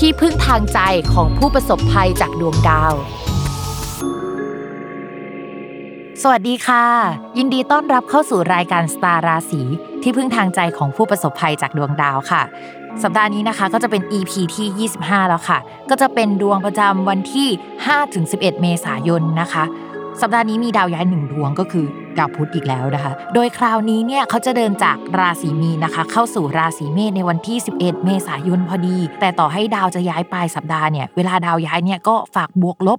ที่พึ่งทางใจของผู้ประสบภัยจากดวงดาว สวัสดีค่ะ ยินดีต้อนรับเข้าสู่รายการสตาร์ราศีที่พึ่งทางใจของผู้ประสบภัยจากดวงดาวค่ะ สัปดาห์นี้นะคะก็จะเป็น EP ที่ 25 แล้วค่ะ ก็จะเป็นดวงประจำวันที่ 5-11 เมษายนนะคะ สัปดาห์นี้มีดาวย้ายหนึ่งดวงก็คือ ดาวพุธอีกแล้วนะคะ โดยคราวนี้เนี่ยเขาจะเดินจากราศีมีนนะคะ เข้าสู่ราศีเมษในวันที่ 11 เมษายนพอดี แต่ต่อให้ดาวจะย้ายปลายสัปดาห์เนี่ยเวลาดาวย้ายเนี่ยก็ฝากบวกลบ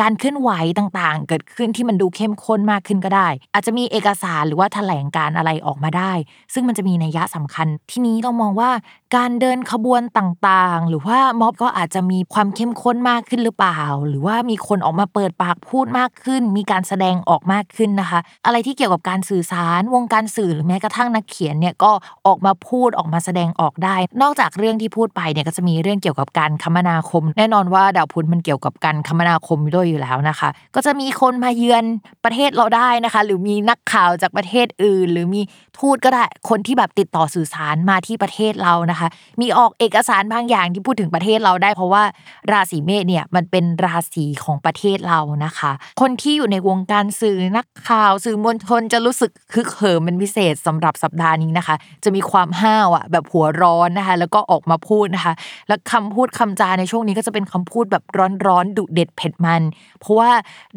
การเคลื่อนไหวต่างๆ เกิดขึ้นที่มันดูเข้มข้นมากขึ้นก็ได้ อาจจะมีเอกสารหรือว่าแถลงการอะไรออกมาได้ ซึ่งมันจะมีนัยยะสำคัญ ที่นี้เรามองว่า การเดินขบวนต่างๆ หรือว่าม็อบก็อาจจะมีความเข้มข้นมากขึ้นหรือเปล่า หรือว่ามีคนออกมาเปิดปากพูดมากขึ้น มีการแสดงออกมากขึ้นนะคะ อะไรที่เกี่ยวกับการสื่อสารวงการสื่อหรือแม้กระทั่งนักเขียนเนี่ยก็ออกมาพูดออกมาแสดงออกได้ นอกจากเรื่องที่พูดไปเนี่ยก็จะมีเรื่องเกี่ยวกับการคมนาคม แน่นอนว่าดาวพุธมันเกี่ยวกับการคมนาคมด้วยอยู่แล้วนะคะ ก็จะมีคนมาเยือนประเทศเราได้นะคะ หรือมีนักข่าวจากประเทศอื่น หรือมีทูตก็ได้คนที่แบบติดต่อสื่อสารมาที่ประเทศเรานะคะมีออกเอกสารบางอย่างที่พูดถึงประเทศเราได้ เพราะว่าราศีเมษเนี่ยมันเป็นราศีของประเทศเรานะคะ คนที่อยู่ในวงการสื่อนักข่าวสื่อมวลชนจะรู้สึกคึกเหิมเป็นพิเศษสำหรับสัปดาห์นี้นะคะ จะมีความห้าวอะแบบหัวร้อนนะคะ แล้วก็ออกมาพูดนะคะ แล้วคำพูดคำจาในช่วงนี้ก็จะเป็นคำพูดแบบร้อนๆดุเด็ดเผ็ดมัน เพราะว่า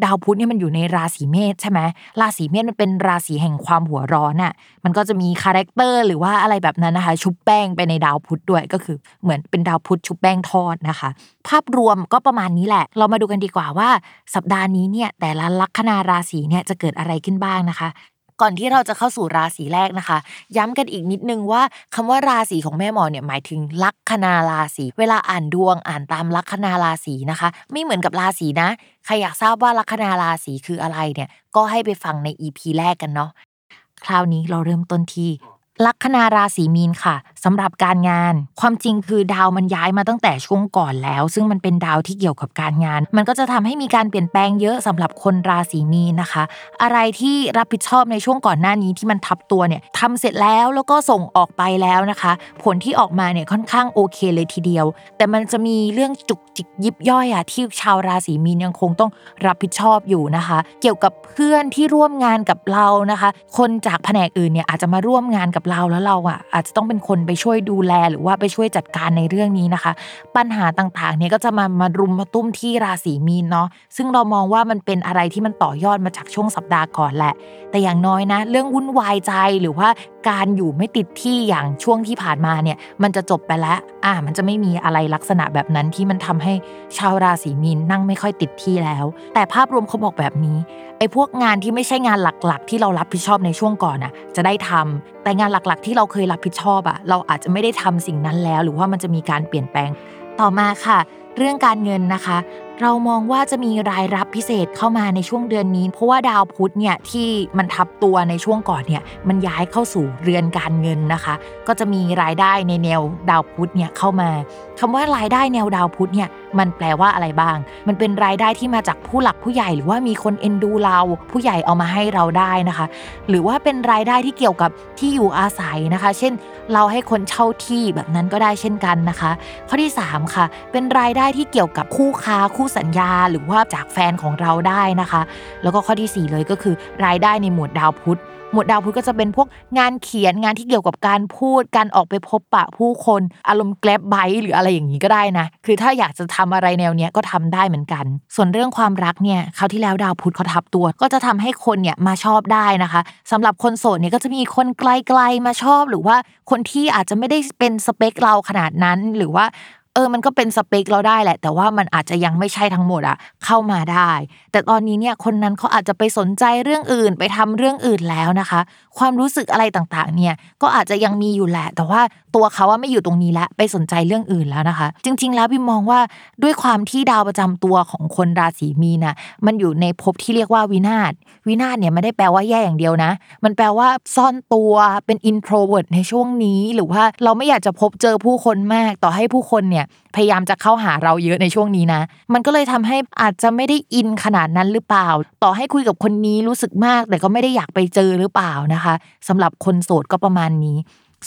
ดาวพุธเนี่ยมันอยู่ในราศีเมษใช่ไหมราศีเมษมันเป็นราศีแห่งความหัวร้อนอะมันก็จะมี character หรือว่าอะไรแบบนั้นนะคะ ชุบแป้งไปในดาวาวพุธด้วยก็คือเหมือนเป็นดาวพุธชุบแป้งทอดนะคะ ภาพรวมก็ประมาณนี้แหละ เรามาดูกันดีกว่าว่า สัปดาห์นี้เนี่ยแต่ละลัคนาราศีเนี่ยจะเกิดอะไรขึ้นบ้างนะคะก่อนที่เราจะเข้าสู่ราศีแรกนะคะ ย้ำกันอีกนิดนึงว่าคำว่าราศีของแม่หมอเนี่ยหมายถึงลัคนาราศีเวลาอ่านดวงอ่านตามลัคนาราศีนะคะ ไม่เหมือนกับราศีนะใครอยากทราบว่าลัคนาราศีคืออะไรเนี่ยก็ให้ไปฟังใน EP แรกกันเนาะคราวนี้เราเริ่มต้นที่ ลัคนาราศีมีนค่ะสำหรับการงาน ความจริงคือดาวมันย้ายมาตั้งแต่ช่วงก่อนแล้ว ซึ่งมันเป็นดาวที่เกี่ยวกับการงาน มันก็จะทำให้มีการเปลี่ยนแปลงเยอะสำหรับคนราศีมีนนะคะ อะไรที่รับผิดชอบในช่วงก่อนหน้านี้ที่มันทับตัวเนี่ยทำเสร็จแล้วแล้วก็ส่งออกไปแล้วนะคะ ผลที่ออกมาเนี่ยค่อนข้างโอเคเลยทีเดียว แต่มันจะมีเรื่องจุกจิกยิบย่อยอะที่ชาวราศีมีนยังคงต้องรับผิดชอบอยู่นะคะ เกี่ยวกับเพื่อนที่ร่วมงานกับเรานะคะ คนจากแผนกอื่นเนี่ยอาจจะมาร่วมงานกับเราแล้วเราอะอาจจะต้องเป็นคนไปช่วยดูแลหรือว่าไปช่วยจัดการในเรื่องนี้นะคะ ปัญหาต่างๆเนี่ยก็จะมามารุมมาตุ้มที่ราศีมีนเนาะซึ่งเรามองว่ามันเป็นอะไรที่มันต่อยอดมาจากช่วงสัปดาห์ก่อนแหละ แต่อย่างน้อยนะ เรื่องวุ่นวายใจหรือว่าการอยู่ไม่ติดที่อย่างช่วงที่ผ่านมาเนี่ยมันจะจบไปแล้ว อ่ามันจะไม่มีอะไรลักษณะแบบนั้นที่มันทำให้ชาวราศีมีนนั่งไม่ค่อยติดที่แล้ว แต่ภาพรวมเขาบอกแบบนี้ไอ้พวกงานที่ไม่ใช่งานหลักๆ ที่เรารับผิดชอบในช่วงก่อนอะจะได้ทำแต่งานหลักๆ ที่เราเคยรับผิดชอบอะเราอาจจะไม่ได้ทำสิ่งนั้นแล้ว หรือว่ามันจะมีการเปลี่ยนแปลงต่อมาค่ะ เรื่องการเงินนะคะ เรามองว่าจะมีรายรับพิเศษเข้ามาในช่วงเดือนนี้ เพราะว่าดาวพุธเนี่ยที่มันทับตัวในช่วงก่อนเนี่ยมันย้ายเข้าสู่เรือนการเงินนะคะ ก็จะมีรายได้ในแนวดาวพุธเนี่ยเข้ามาคำว่ารายได้แนวดาวพุธเนี่ยมันแปลว่าอะไรบ้าง มันเป็นรายได้ที่มาจากผู้หลักผู้ใหญ่หรือว่ามีคนเอ็นดูเรา ผู้ใหญ่เอามาให้เราได้นะคะ หรือว่าเป็นรายได้ที่เกี่ยวกับที่อยู่อาศัยนะคะ เช่น เราให้คนเช่าที่แบบนั้นก็ได้เช่นกันนะคะ ข้อที่ 3 ค่ะ เป็นรายได้ที่เกี่ยวกับคู่ค้าคู่สัญญา หรือว่าจากแฟนของเราได้นะคะ แล้วก็ข้อที่ 4 เลยก็คือ รายได้ในหมวดดาวพุธ หมวดดาวพุธก็จะเป็นพวกงานเขียนงานที่เกี่ยวกับการพูดการออกไปพบปะผู้คนอารมณ์แกลบไบหรืออะไรอย่างนี้ก็ได้นะ คือถ้าอยากจะทำอะไรแนวเนี้ยก็ทำได้เหมือนกัน ส่วนเรื่องความรักเนี่ยคราวที่แล้วดาวพุธเขาทับตัว ก็จะทำให้คนเนี่ยมาชอบได้นะคะสำหรับคนโสดเนี่ยก็จะมีคนไกลๆมาชอบ หรือว่าคนที่อาจจะไม่ได้เป็นสเปคเราขนาดนั้นหรือว่า เออมันก็เป็นสเปคเราได้แหละ แต่ว่ามันอาจจะยังไม่ใช่ทั้งหมดอะเข้ามาได้ แต่ตอนนี้เนี่ยคนนั้นเขาอาจจะไปสนใจเรื่องอื่นไปทำเรื่องอื่นแล้วนะคะ ความรู้สึกอะไรต่างๆ เนี่ยก็อาจจะยังมีอยู่แหละ แต่ว่าตัวเขาว่าไม่อยู่ตรงนี้แล้วไปสนใจเรื่องอื่นแล้วนะคะ จริง ๆ แล้วพี่มองว่าด้วยความที่ดาวประจำตัวของคนราศีมีนมันอยู่ในภพที่เรียกว่าวินาศวินาศเนี่ยไม่ได้แปลว่าแย่อย่างเดียวนะ มันแปลว่าซ่อนตัวเป็น introvert ในช่วงนี้ หรือว่าเราไม่อยากจะพบเจอผู้คนมาก ต่อให้ผู้คนเนี่ยพยายามจะเข้าหาเราเยอะในช่วงนี้นะ มันก็เลยทำให้อาจจะไม่ได้อินขนาดนั้นหรือเปล่า ต่อให้คุยกับคนนี้รู้สึกมาก แต่ก็ไม่ได้อยากไปเจอหรือเปล่านะคะสำหรับคนโสดก็ประมาณนี้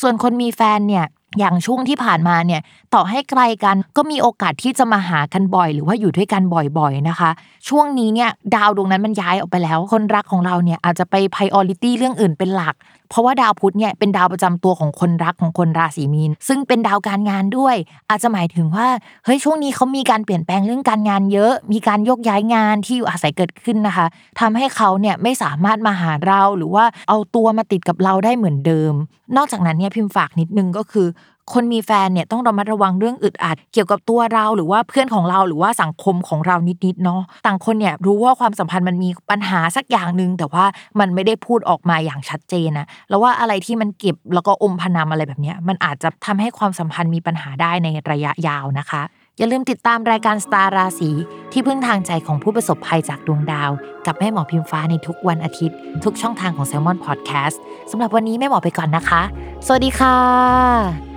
ส่วนคนมีแฟนเนี่ย อย่างช่วงที่ผ่านมาเนี่ยต่อให้ไกลกันก็มีโอกาสที่จะมาหากันบ่อย หรือว่าอยู่ด้วยกันบ่อยๆนะคะ ช่วงนี้เนี่ยดาวดวงนั้นมันย้ายออกไปแล้ว คนรักของเราเนี่ยอาจจะไป priority เรื่องอื่นเป็นหลัก เพราะว่าดาวพุธเนี่ยเป็นดาวประจำตัวของคนรักของคนราศีมีน ซึ่งเป็นดาวการงานด้วย อาจจะหมายถึงว่าเฮ้ยช่วงนี้เขามีการเปลี่ยนแปลงเรื่องการงานเยอะ มีการยกย้ายงานที่อยู่อาศัยเกิดขึ้นนะคะทำให้เขาเนี่ยไม่สามารถมาหาเราหรือว่าเอาตัวมาติดกับเราได้เหมือนเดิม นอกจากนั้นเนี่ยพิมพ์ฝากนิดนึงก็คือ คนมีแฟนเนี่ยต้องระมัดระวังเรื่องอึดอัด เกี่ยวกับตัวเราหรือว่าเพื่อนของเราหรือว่าสังคมของเรานิดๆเนาะต่างคนเนี่ยรู้ว่าความสัมพันธ์มันมีปัญหาสักอย่างหนึ่งแต่ว่ามันไม่ได้พูดออกมาอย่างชัดเจนนะแล้วว่าอะไรที่มันเก็บแล้วก็อมพนำอะไรแบบเนี้ยมันอาจจะทำให้ความสัมพันธ์มีปัญหาได้ในระยะยาวนะคะอย่าลืมติดตามรายการสตาร์ราศีที่พึ่งทางใจของผู้ประสบภัยจากดวงดาว กับแม่หมอพิมฟ้าในทุกวันอาทิตย์ ทุกช่องทางของ s ซ l m o n Podcast สำหรับวันนี้แม่หมอไปก่อนนะคะ สวัสดีค่ะ